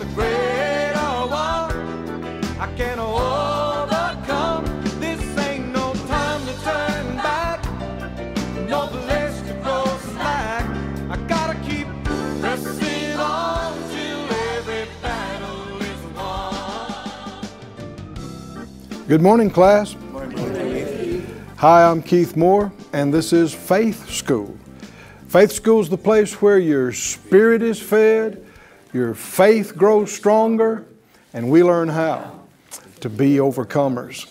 the greater one. I can overcome. This ain't no time to turn back. No place to go slack. I gotta keep pressing on till every battle is won. Good morning, class. Hi, I'm Keith Moore, and this is Faith School. Faith School is the place where your spirit is fed, your faith grows stronger, and we learn how to be overcomers.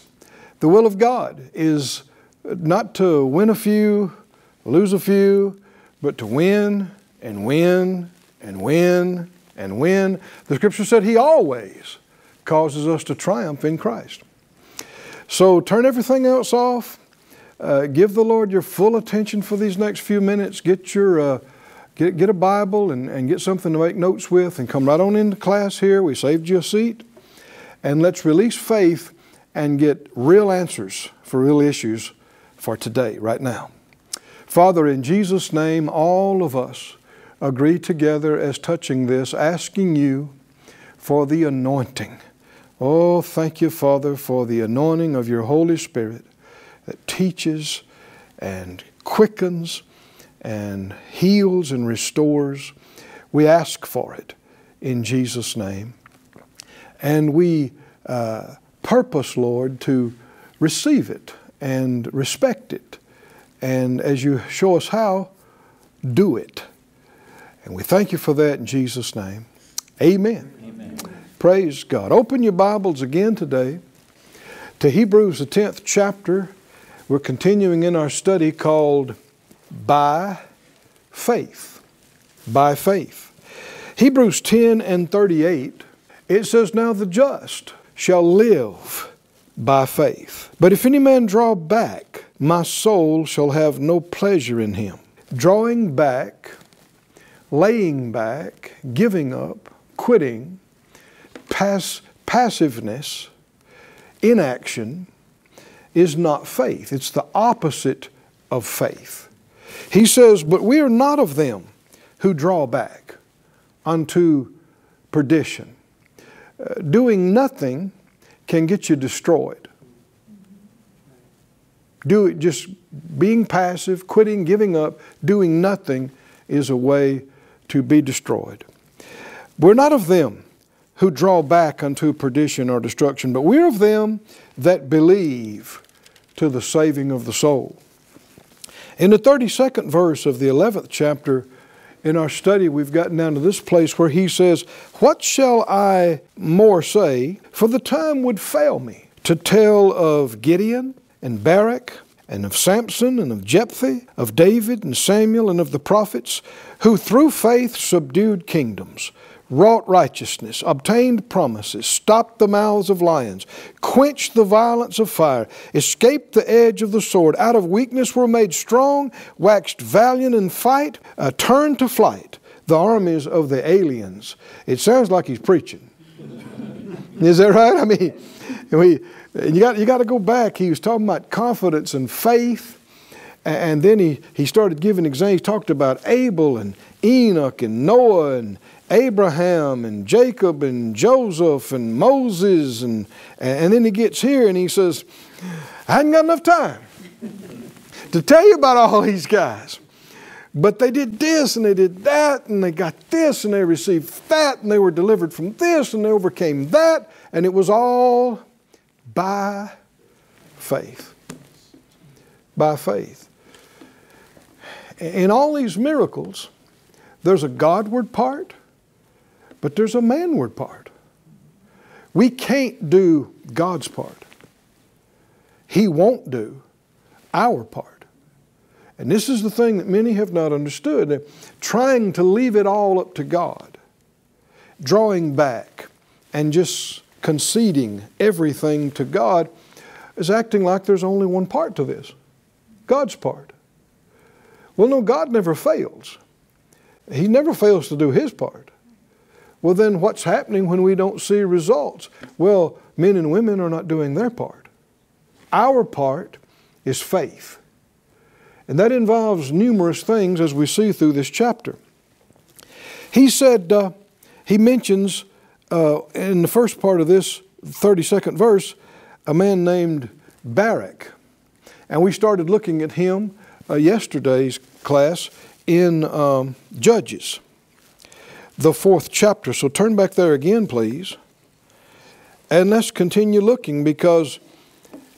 The will of God is not to win a few, lose a few, but to win and win and win and win. The scripture said He always causes us to triumph in Christ. So turn everything else off. Uh, give the Lord your full attention for these next few minutes. Get your uh, get, get a Bible and, and get something to make notes with, and come right on into class here. We saved you a seat, and let's release faith and get real answers for real issues for today, right now. Father, in Jesus' name, all of us agree together as touching this, asking you for the anointing. Oh, thank you, Father, for the anointing of your Holy Spirit that teaches and quickens and heals and restores. We ask for it in Jesus' name. And we uh, purpose, Lord, to receive it and respect it. And as you show us how, do it. And we thank you for that in Jesus' name. Amen. Amen. Praise God. Open your Bibles again today to Hebrews, the 10th chapter. We're continuing in our study called By Faith. By Faith. Hebrews 10 and 38, it says, Now the just shall live by faith. But if any man draw back, my soul shall have no pleasure in him. Drawing back, laying back, giving up, quitting, pass, passiveness, inaction is not faith. It's the opposite of faith. He says, But we are not of them who draw back unto perdition. Uh, doing nothing can get you destroyed. Do it just being passive, quitting, giving up, doing nothing is a way to be destroyed. We're not of them who draw back unto perdition or destruction, but we're of them that believe to the saving of the soul. In the 32nd verse of the 11th chapter, in our study, we've gotten down to this place where he says, What shall I more say? For the time would fail me to tell of Gideon and Barak and of Samson and of Jephthah, of David and Samuel and of the prophets, who through faith subdued kingdoms, wrought righteousness, obtained promises, stopped the mouths of lions, quenched the violence of fire, escaped the edge of the sword, out of weakness were made strong, waxed valiant in fight, uh, turned to flight the armies of the aliens. It sounds like he's preaching. Is that right? I mean, we, you got, you got to go back. He was talking about confidence and faith. And then he, he started giving examples. He talked about Abel and Enoch and Noah and Abraham and Jacob and Joseph and Moses. And, and then he gets here and he says, I hadn't got enough time to tell you about all these guys. But they did this and they did that and they got this and they received that and they were delivered from this and they overcame that. And it was all by faith. By faith. In all these miracles, there's a Godward part but there's a manward part. We can't do God's part. He won't do our part. And this is the thing that many have not understood. Trying to leave it all up to God, drawing back and just conceding everything to God is acting like there's only one part to this God's part. Well, no, God never fails. He never fails to do His part. Well, then what's happening when we don't see results? Well, men and women are not doing their part. Our part is faith. And that involves numerous things as we see through this chapter. He said, uh, he mentions uh, in the first part of this 32nd verse, a man named Barak. And we started looking at him uh, yesterday's class in um, Judges, the fourth chapter. So turn back there again, please. And let's continue looking because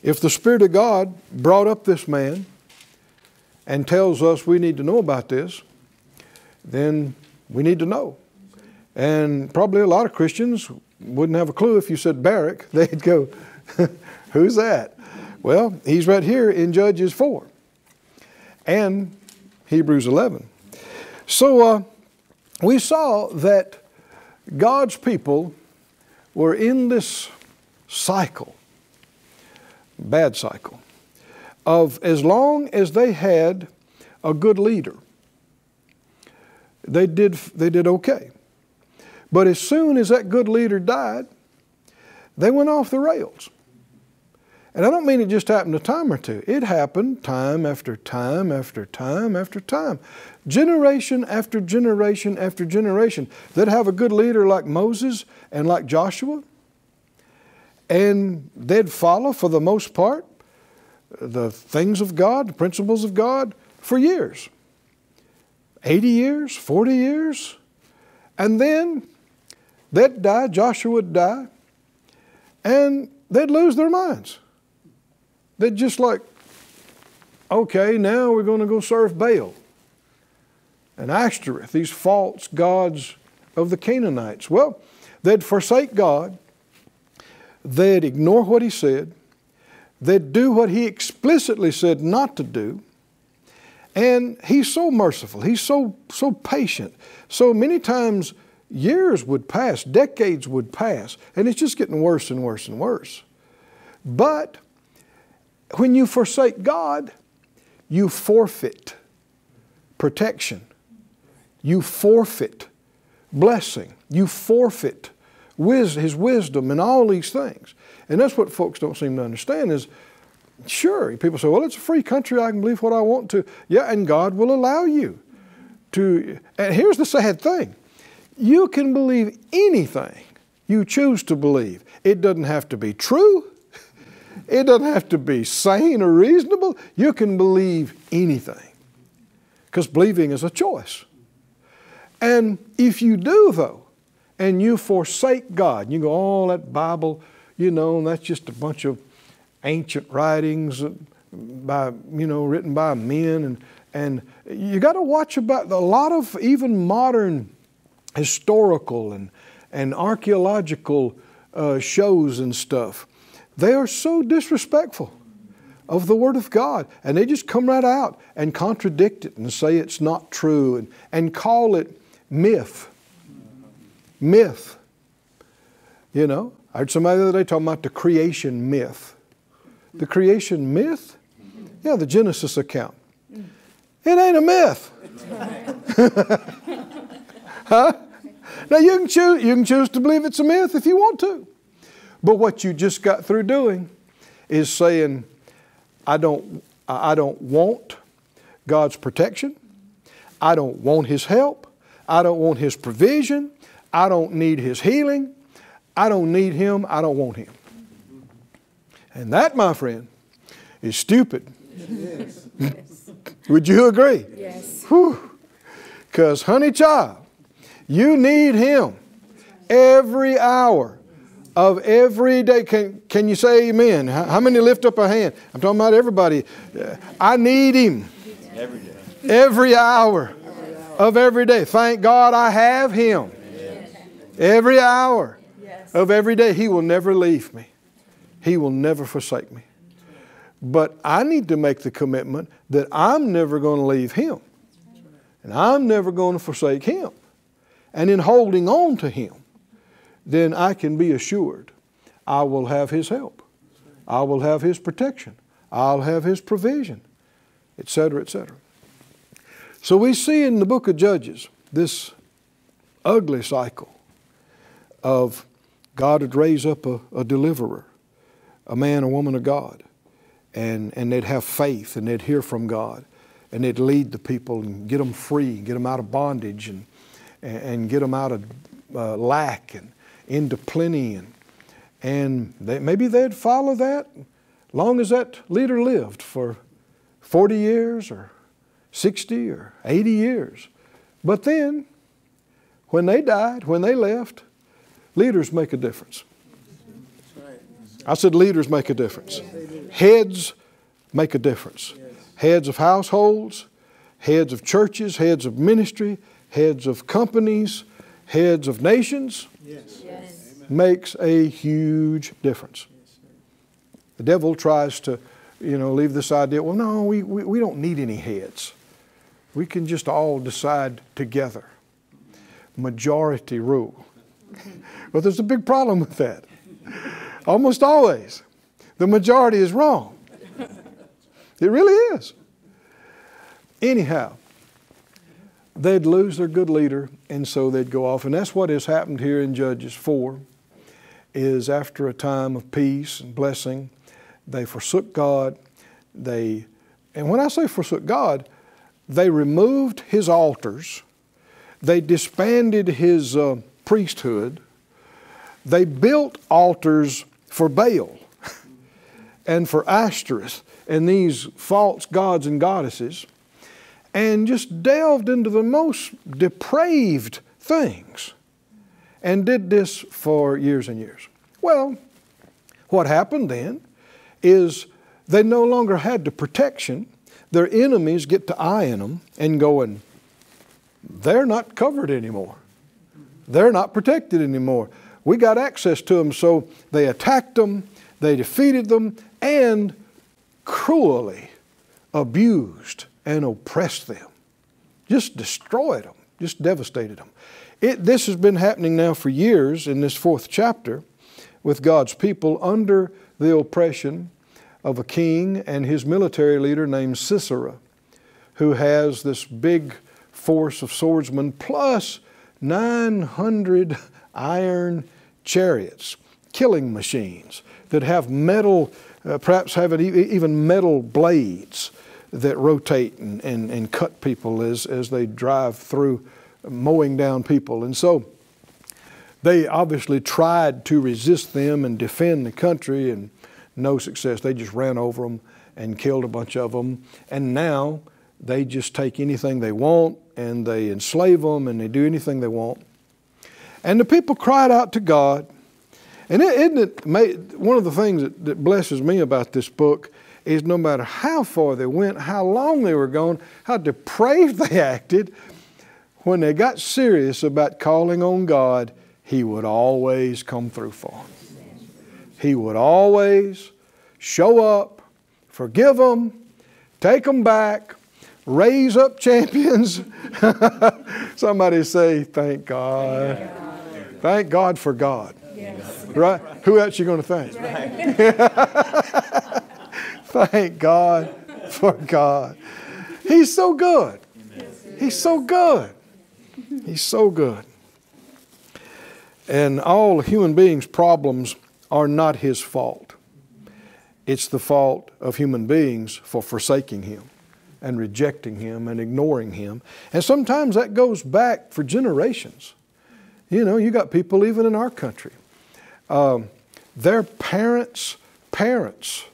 if the Spirit of God brought up this man and tells us we need to know about this, then we need to know. And probably a lot of Christians wouldn't have a clue if you said Barak. They'd go, Who's that? Well, he's right here in Judges 4 and Hebrews 11. So uh, we saw that God's people were in this cycle, bad cycle, of as long as they had a good leader, they did, they did okay. But as soon as that good leader died, they went off the rails. And I don't mean it just happened a time or two. It happened time after time after time after time. Generation after generation after generation. They'd have a good leader like Moses and like Joshua, and they'd follow for the most part the things of God, the principles of God for years 80 years, 40 years. And then they'd die, Joshua would die, and they'd lose their minds. They'd just like, okay, now we're going to go serve Baal and Ashtoreth, these false gods of the Canaanites. Well, they'd forsake God, they'd ignore what He said, they'd do what He explicitly said not to do. And He's so merciful, He's so, so patient. So many times, years would pass, decades would pass, and it's just getting worse and worse and worse. But when you forsake God, you forfeit protection. You forfeit blessing. You forfeit His wisdom and all these things. And that's what folks don't seem to understand is, sure, people say, well, it's a free country. I can believe what I want to. Yeah, and God will allow you to. And here's the sad thing. You can believe anything you choose to believe. It doesn't have to be true. It doesn't have to be sane or reasonable. You can believe anything because believing is a choice. And if you do, though, and you forsake God, you go, oh, that Bible, you know, that's just a bunch of ancient writings by, you know, written by men. And, and you got to watch about a lot of even modern historical and, and archaeological uh, shows and stuff they are so disrespectful of the Word of God. And they just come right out and contradict it and say it's not true and, and call it myth. Myth. You know, I heard somebody the other day talking about the creation myth. The creation myth? Yeah, the Genesis account. It ain't a myth. huh? Now you can choose you can choose to believe it's a myth if you want to. But what you just got through doing is saying, I don't, I don't want God's protection. I don't want His help. I don't want His provision. I don't need His healing. I don't need Him. I don't want Him. And that, my friend, is stupid. Yes. Would you agree? Yes. Because, honey child, you need Him every hour of every day. Can, can you say amen? How, how, many lift up a hand? I'm talking about everybody. Uh, I need Him every day, every hour of every day. Thank God I have Him every hour of every day. He will never leave me, He will never forsake me. But I need to make the commitment that I'm never going to leave Him. And I'm never going to forsake Him. And in holding on to Him, then I can be assured I will have His help. I will have His protection. I'll have His provision, etc., etc. So we see in the book of Judges this ugly cycle of God would raise up a, a deliverer, a man, a woman of God, and, and they'd have faith and they'd hear from God and they'd lead the people and get them free, get them out of bondage and, and, get them out of uh, lack and, into plenty and, and they, maybe they'd follow that long as that leader lived for 40 years or 60 or 80 years. But then, when they died, when they left, leaders make a difference. I said leaders make a difference. Heads make a difference. Heads of households, heads of churches, heads of ministry, heads of companies, heads of nations yes. makes a huge difference. The devil tries to, you know, leave this idea, well, no, we, we, we don't need any heads. We can just all decide together. Majority rule. but there's a big problem with that. Almost always, the majority is wrong. It really is. Anyhow, they'd lose their good leader, and so they'd go off. And that's what has happened here in Judges 4, is after a time of peace and blessing, they forsook God. They, and when I say forsook God, they removed his altars. They disbanded his uh, priesthood. They built altars for Baal and for Ashtoreth and these false gods and goddesses and just delved into the most depraved things and did this for years and years. Well, what happened then is they no longer had the protection. Their enemies get to eyeing them and going, they're not covered anymore. They're not protected anymore. We got access to them, so they attacked them, they defeated them, and cruelly abused and oppressed them, just destroyed them, just devastated them. It, this has been happening now for years in this fourth chapter with God's people under the oppression of a king and his military leader named Sisera, who has this big force of swordsmen plus 900 iron chariots, killing machines that have metal, uh, perhaps have even metal blades that rotate and, and, and cut people as, as they drive through mowing down people. And so they obviously tried to resist them and defend the country and no success. They just ran over them and killed a bunch of them. And now they just take anything they want and they enslave them and they do anything they want. And the people cried out to God. And isn't it one of the things that, that blesses me about this book is no matter how far they went, how long they were gone, how depraved they acted, when they got serious about calling on God, He would always come through for them. He would always show up, forgive them, take them back, raise up champions. Somebody say, Thank God. Thank God for God. Yes. Right? Who else you going to thank? Thank God for God. He's so good. He's so good. He's so good. And all human beings' problems are not His fault. It's the fault of human beings for forsaking Him and rejecting Him and ignoring Him. And sometimes that goes back for generations. You know, you got people even in our country. Um, their parents' parents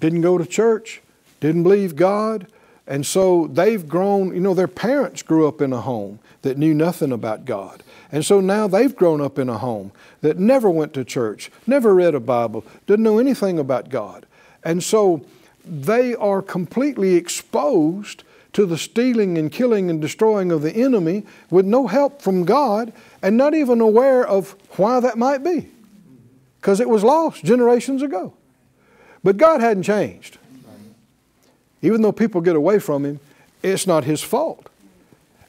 didn't go to church, didn't believe God, and so they've grown, you know, their parents grew up in a home that knew nothing about God. And so now they've grown up in a home that never went to church, never read a Bible, didn't know anything about God. And so they are completely exposed to the stealing and killing and destroying of the enemy with no help from God and not even aware of why that might be. Because it was lost generations ago. But God hadn't changed. Even though people get away from Him, it's not His fault.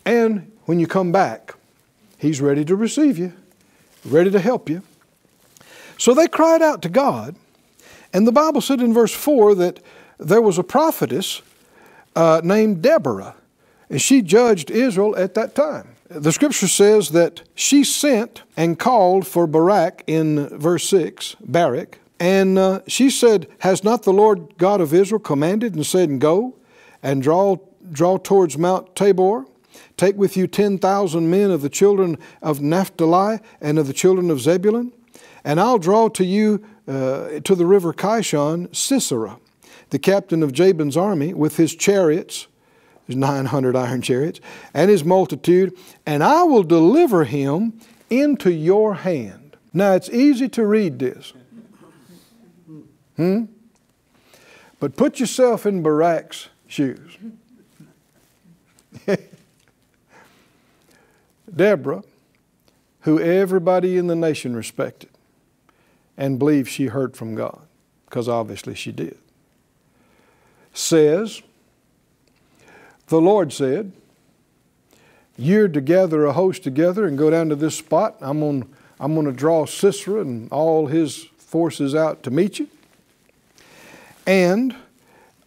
And when you come back, He's ready to receive you, ready to help you. So they cried out to God, and the Bible said in verse 4 that there was a prophetess uh, named Deborah, and she judged Israel at that time. The scripture says that she sent and called for Barak in verse 6, Barak, and uh, she said, Has not the Lord God of Israel commanded and said, Go and draw, draw towards Mount Tabor? Take with you 10,000 men of the children of Naphtali and of the children of Zebulun, and I'll draw to you uh, to the river Kishon Sisera, the captain of Jabin's army, with his chariots, his 900 iron chariots, and his multitude, and I will deliver him into your hand. Now it's easy to read this. Hmm? But put yourself in Barak's shoes. Deborah, who everybody in the nation respected and believed she heard from God, because obviously she did, says, The Lord said, You're to gather a host together and go down to this spot. I'm going I'm to draw Sisera and all his forces out to meet you. And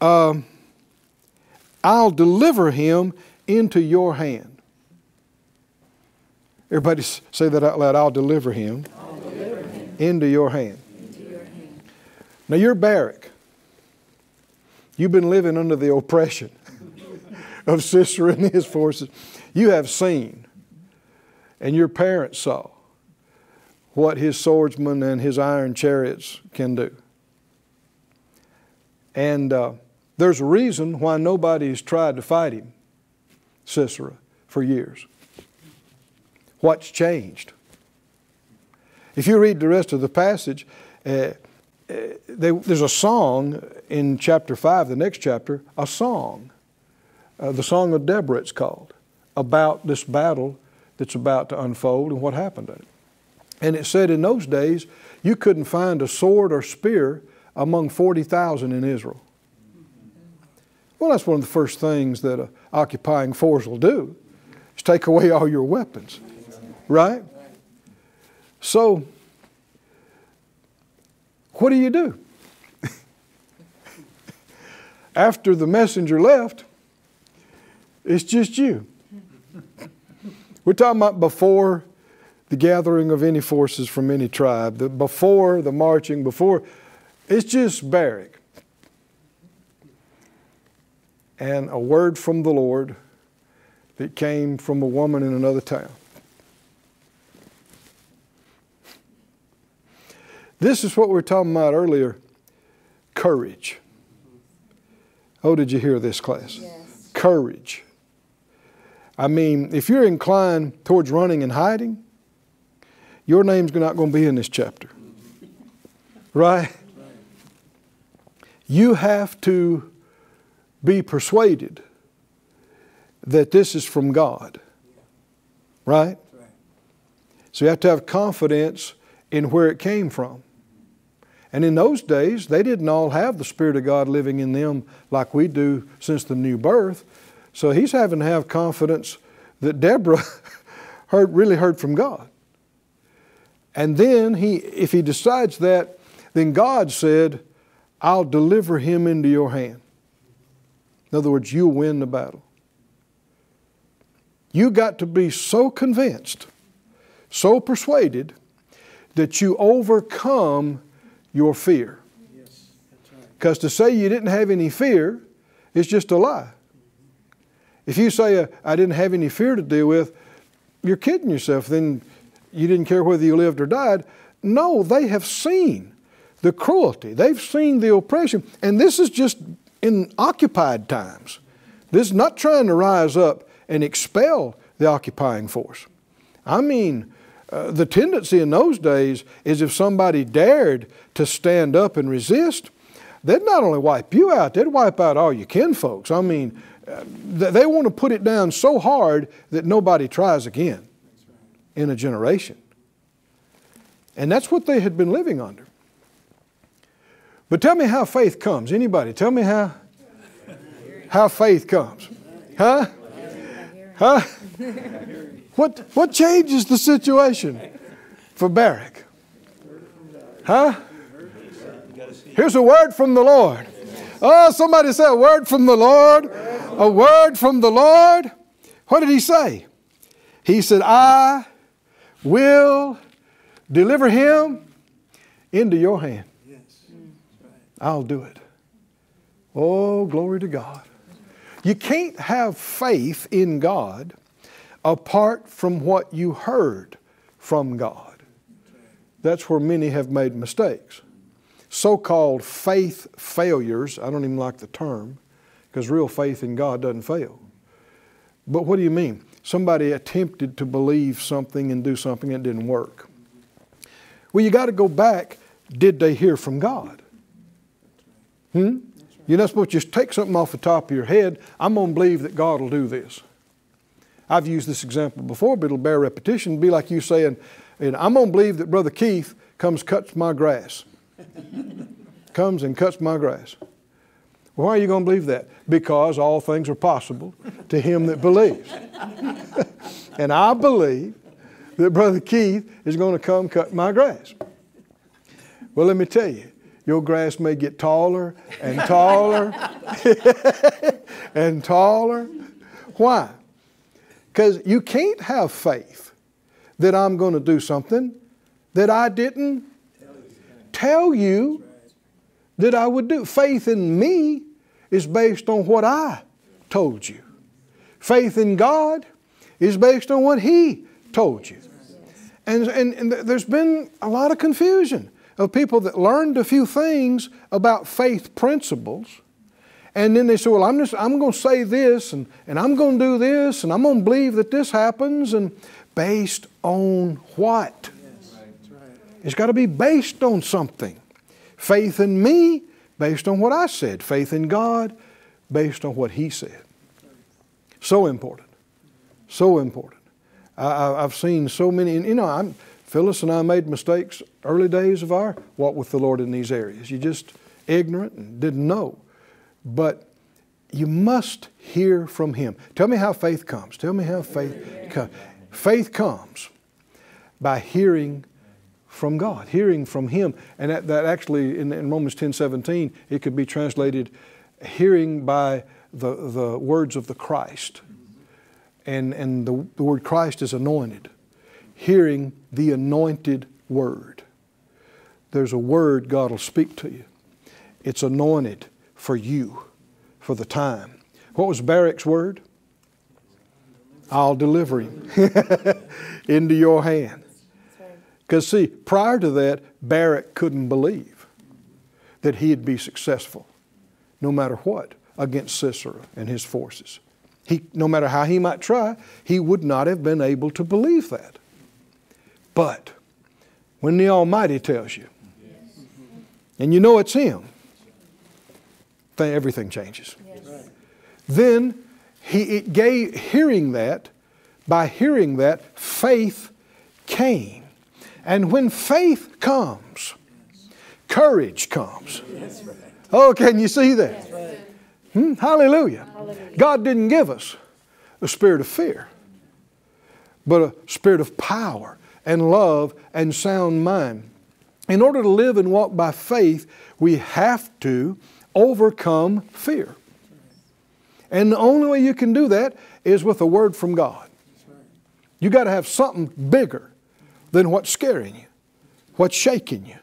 uh, I'll deliver him into your hand. Everybody say that out loud. I'll deliver him, I'll deliver him. Into, your hand. into your hand. Now you're Barak. You've been living under the oppression of Sisera and his forces. You have seen, and your parents saw, what his swordsmen and his iron chariots can do. And uh, there's a reason why nobody's tried to fight him, Sisera, for years. What's changed? If you read the rest of the passage, uh, uh, they, there's a song in chapter 5, the next chapter, a song. Uh, the Song of Deborah, it's called, about this battle that's about to unfold and what happened at it. And it said in those days, you couldn't find a sword or spear among 40,000 in Israel. Well, that's one of the first things that an occupying force will do, is take away all your weapons. Right? So, what do you do? After the messenger left, it's just you. We're talking about before the gathering of any forces from any tribe, the, before the marching, before, it's just Barak. And a word from the Lord that came from a woman in another town. This is what we were talking about earlier courage. Oh, did you hear this class? Yes. Courage. I mean, if you're inclined towards running and hiding, your name's not going to be in this chapter. Right? You have to be persuaded that this is from God. Right? So you have to have confidence in where it came from. And in those days, they didn't all have the Spirit of God living in them like we do since the new birth. So he's having to have confidence that Deborah heard, really heard from God. And then he, if he decides that, then God said, I'll deliver him into your hand. In other words, you'll win the battle. You got to be so convinced, so persuaded, that you overcome your fear. Because to say you didn't have any fear is just a lie. If you say, uh, I didn't have any fear to deal with, you're kidding yourself. Then you didn't care whether you lived or died. No, they have seen the cruelty, they've seen the oppression. And this is just in occupied times. This is not trying to rise up and expel the occupying force. I mean, uh, the tendency in those days is if somebody dared to stand up and resist, they'd not only wipe you out, they'd wipe out all your kinfolks. I mean, uh, they want to put it down so hard that nobody tries again in a generation. And that's what they had been living under. But tell me how faith comes. Anybody? Tell me how how faith comes. Huh? Huh? What, what changes the situation for Barak? Huh? Here's a word from the Lord. Oh, somebody say a word from the Lord. A word from the Lord. What did he say? He said, I will deliver him into your hand. I'll do it. Oh, glory to God. You can't have faith in God apart from what you heard from God. That's where many have made mistakes. So called faith failures, I don't even like the term, because real faith in God doesn't fail. But what do you mean? Somebody attempted to believe something and do something that didn't work. Well, you got to go back. Did they hear from God? Hmm? You're not supposed to just take something off the top of your head. I'm going to believe that God will do this. I've used this example before, but it'll bear repetition. It'll be like you saying, and I'm going to believe that Brother Keith comes cuts my grass. comes and cuts my grass. Well, why are you going to believe that? Because all things are possible to him that believes. and I believe that Brother Keith is going to come cut my grass. Well, let me tell you, your grass may get taller and taller and taller. Why? Because you can't have faith that I'm going to do something that I didn't tell you that I would do. Faith in me is based on what I told you. Faith in God is based on what He told you. And, and, and there's been a lot of confusion of people that learned a few things about faith principles. And then they say, well, I'm just I'm going to say this and, and I'm going to do this and I'm going to believe that this happens and based on what? Yes. It's got to be based on something. Faith in me based on what I said. Faith in God based on what He said. So important. So important. I, have seen so many, and you know, I'm, Phyllis and I made mistakes early days of our walk with the Lord in these areas. You just ignorant and didn't know. But you must hear from Him. Tell me how faith comes. Tell me how faith comes. Faith comes by hearing from God, hearing from Him. And that, that actually, in, in, Romans 10 17, it could be translated hearing by the, the words of the Christ. And, and the, the word Christ is anointed hearing the anointed word. There's a word God will speak to you. It's anointed for you for the time. What was Barak's word? I'll deliver him into your hand. Because, see, prior to that, Barak couldn't believe that he'd be successful, no matter what, against Sisera and his forces. He, no matter how he might try, he would not have been able to believe that. But when the Almighty tells you, and you know it's Him, then everything changes. Then he it gave hearing that, by hearing that, faith came. And when faith comes, courage comes. Oh, can you see that? Hmm? Hallelujah. Hallelujah. God didn't give us a spirit of fear, but a spirit of power and love and sound mind. In order to live and walk by faith, we have to overcome fear. And the only way you can do that is with a word from God. You got to have something bigger than what's scaring you, what's shaking you.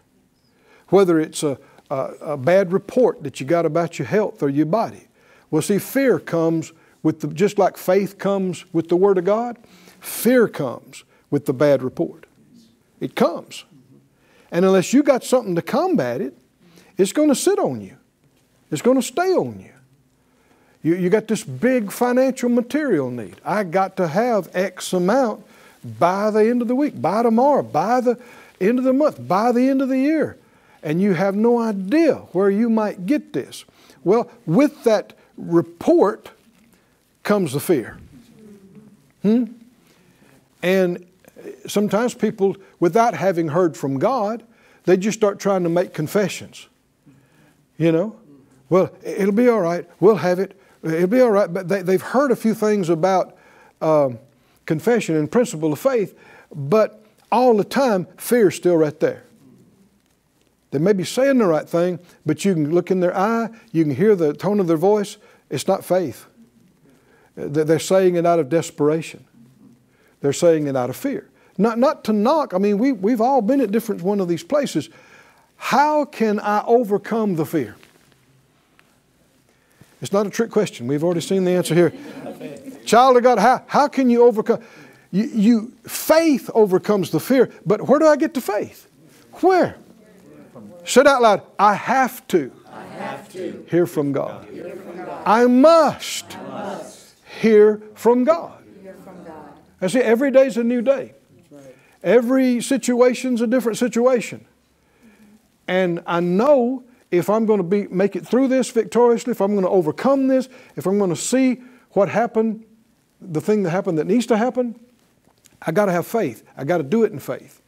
Whether it's a, a, a bad report that you got about your health or your body. Well, see, fear comes with the, just like faith comes with the Word of God, fear comes with the bad report. It comes. And unless you got something to combat it, it's going to sit on you. It's going to stay on you. you. You got this big financial material need. I got to have X amount by the end of the week, by tomorrow, by the end of the month, by the end of the year. And you have no idea where you might get this. Well, with that report comes the fear. Hmm? And sometimes people, without having heard from God, they just start trying to make confessions. You know? Well, it'll be all right. We'll have it. It'll be all right. But they, have heard a few things about um, confession and principle of faith, but all the time, fear's still right there. They may be saying the right thing, but you can look in their eye, you can hear the tone of their voice. It's not faith. They're saying it out of desperation. They're saying it out of fear. Not, not to knock, I mean, we, we've all been at different one of these places. How can I overcome the fear? It's not a trick question. We've already seen the answer here. Child of God, how, how can you overcome? You, you faith overcomes the fear, but where do I get the faith? Where? Say it out loud. I have to, I have to hear from God. hear from God. I must I must hear from God. Hear from God. I see every day's a new day. Every situation's a different situation. And I know if I'm going to be make it through this victoriously, if I'm going to overcome this, if I'm going to see what happened, the thing that happened that needs to happen, I got to have faith. I got to do it in faith.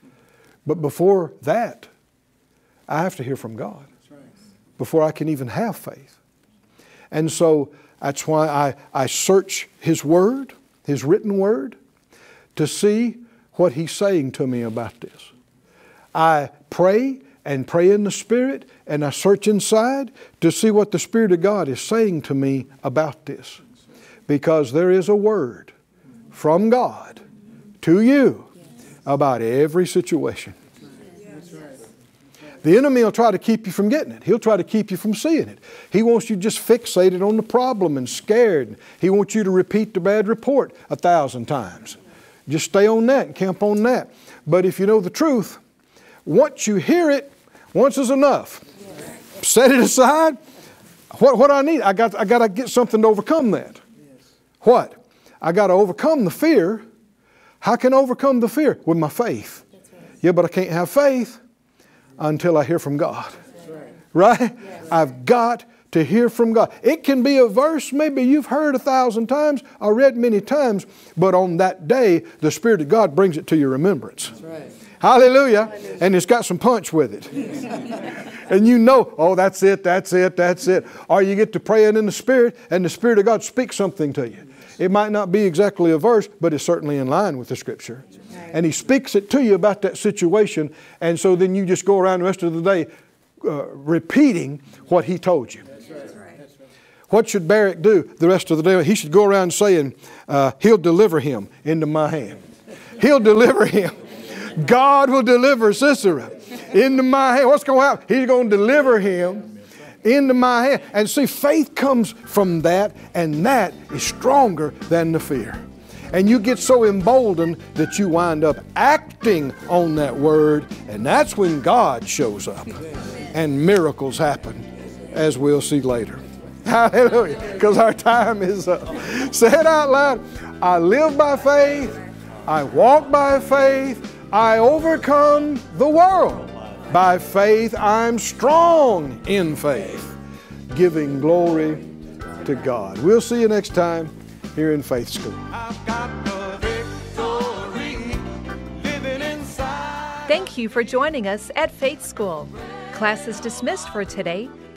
But before that, I have to hear from God before I can even have faith. And so that's why I, I search His Word, His written Word, to see what He's saying to me about this. I pray and pray in the Spirit, and I search inside to see what the Spirit of God is saying to me about this. Because there is a word from God to you about every situation. The enemy will try to keep you from getting it. He'll try to keep you from seeing it. He wants you just fixated on the problem and scared. He wants you to repeat the bad report a thousand times. Just stay on that and camp on that. But if you know the truth, once you hear it, once is enough. Set it aside. What, what I need, I got, I got to get something to overcome that. What? I got to overcome the fear. How can I overcome the fear? With my faith. Yeah, but I can't have faith until I hear from God. Right? I've got to hear from God. It can be a verse maybe you've heard a thousand times or read many times, but on that day, the Spirit of God brings it to your remembrance. Hallelujah. And it's got some punch with it. and you know, oh, that's it, that's it, that's it. Or you get to praying in the Spirit, and the Spirit of God speaks something to you. It might not be exactly a verse, but it's certainly in line with the Scripture. And He speaks it to you about that situation, and so then you just go around the rest of the day uh, repeating what He told you. What should Barak do the rest of the day? He should go around saying, uh, He'll deliver him into my hand. He'll deliver him. God will deliver Sisera into my hand. What's going to happen? He's going to deliver him into my hand. And see, faith comes from that, and that is stronger than the fear. And you get so emboldened that you wind up acting on that word, and that's when God shows up and miracles happen, as we'll see later. Hallelujah. Because our time is up. Say it out loud. I live by faith. I walk by faith. I overcome the world. By faith, I'm strong in faith, giving glory to God. We'll see you next time here in Faith School. I've got the victory living inside. Thank you for joining us at Faith School. Class is dismissed for today,